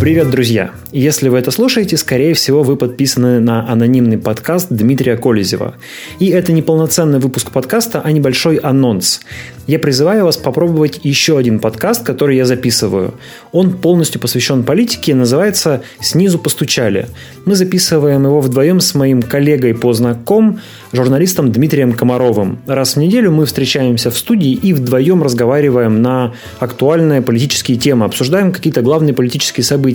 Привет, друзья! Если вы это слушаете, скорее всего, вы подписаны на анонимный подкаст Дмитрия Колезева. И это не полноценный выпуск подкаста, а небольшой анонс. Я призываю вас попробовать еще один подкаст, который я записываю. Он полностью посвящен политике, называется «Снизу постучали». Мы записываем его вдвоем с моим коллегой по знаком, журналистом Дмитрием Комаровым. Раз в неделю мы встречаемся в студии и вдвоем разговариваем на актуальные политические темы, обсуждаем какие-то главные политические события.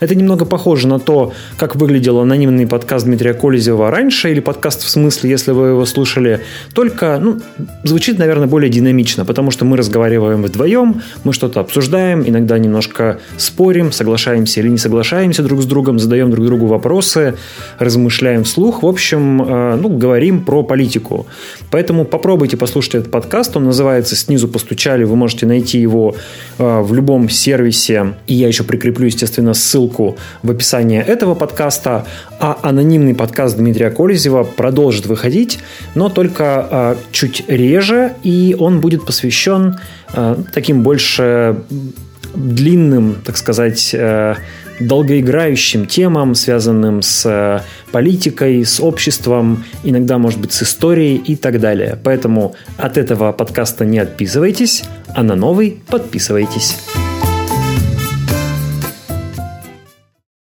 Это немного похоже на то, как выглядел анонимный подкаст Дмитрия Колезева раньше, или подкаст в смысле, если вы его слушали, только ну, звучит, наверное, более динамично, потому что мы разговариваем вдвоем, мы что-то обсуждаем, иногда немножко спорим, соглашаемся или не соглашаемся друг с другом, задаем друг другу вопросы, размышляем вслух, в общем, э, ну, говорим про политику. Поэтому попробуйте послушать этот подкаст. Он называется «Снизу постучали». Вы можете найти его э, в любом сервисе. И я еще прикреплю, естественно, ссылку в описании этого подкаста. А анонимный подкаст Дмитрия Колезева продолжит выходить, но только э, чуть реже. И он будет посвящен э, таким больше длинным, так сказать, долгоиграющим темам, связанным с э, политикой, с обществом, иногда, может быть, с историей и так далее. Поэтому от этого подкаста не отписывайтесь, а на новый подписывайтесь.